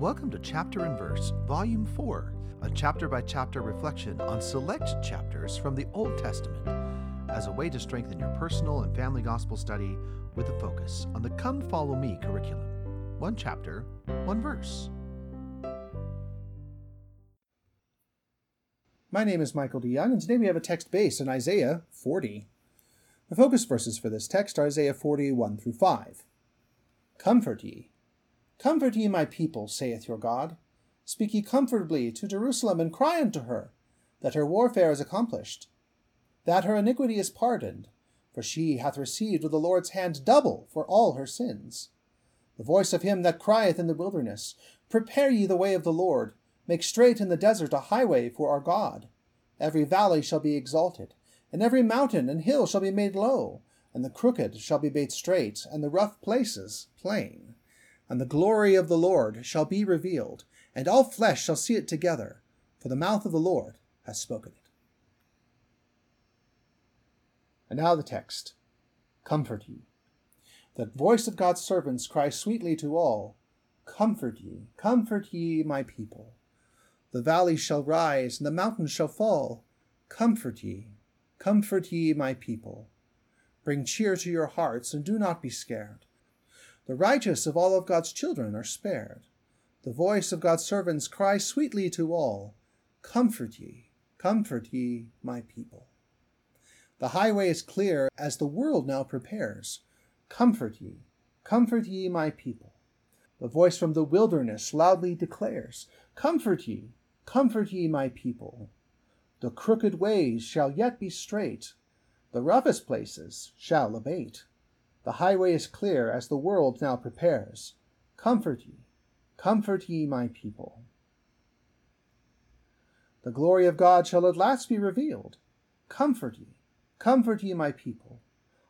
Welcome to Chapter and Verse, Volume 4, a chapter by chapter reflection on select chapters from the Old Testament as a way to strengthen your personal and family gospel study with a focus on the Come Follow Me curriculum. One chapter, one verse. My name is Michael D. Young, and today we have a text based on Isaiah 40. The focus verses for this text are Isaiah 40, 1 through 5. Comfort ye. Comfort ye my people, saith your God. Speak ye comfortably to Jerusalem, and cry unto her, that her warfare is accomplished, that her iniquity is pardoned, for she hath received of the Lord's hand double for all her sins. The voice of him that crieth in the wilderness, Prepare ye the way of the Lord, make straight in the desert a highway for our God. Every valley shall be exalted, and every mountain and hill shall be made low, and the crooked shall be made straight, and the rough places plain. And the glory of the Lord shall be revealed, and all flesh shall see it together, for the mouth of the Lord has spoken it. And now the text Comfort ye. The voice of God's servants cries sweetly to all Comfort ye, comfort ye, my people. The valleys shall rise, and the mountains shall fall. Comfort ye, comfort ye, my people. Bring cheer to your hearts, and do not be scared. The righteous of all of God's children are spared. The voice of God's servants cries sweetly to all Comfort ye, comfort ye, my people. The highway is clear as the world now prepares. Comfort ye, comfort ye, my people. The voice from the wilderness loudly declares Comfort ye, comfort ye, my people. The crooked ways shall yet be straight the roughest places shall abate. The highway is clear as the world now prepares. Comfort ye, comfort ye, my people. The glory of God shall at last be revealed. Comfort ye, comfort ye, my people.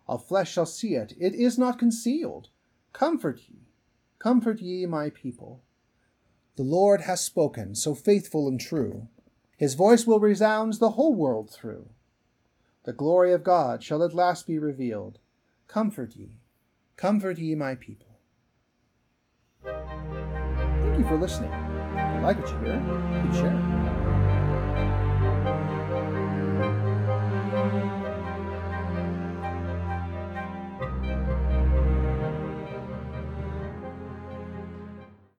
All flesh shall see it, it is not concealed. Comfort ye, comfort ye, my people. The Lord has spoken, so faithful and true. His voice will resound the whole world through. The glory of God shall at last be revealed. Comfort ye, comfort ye, my people. Thank you for listening. If you like what you hear, please share.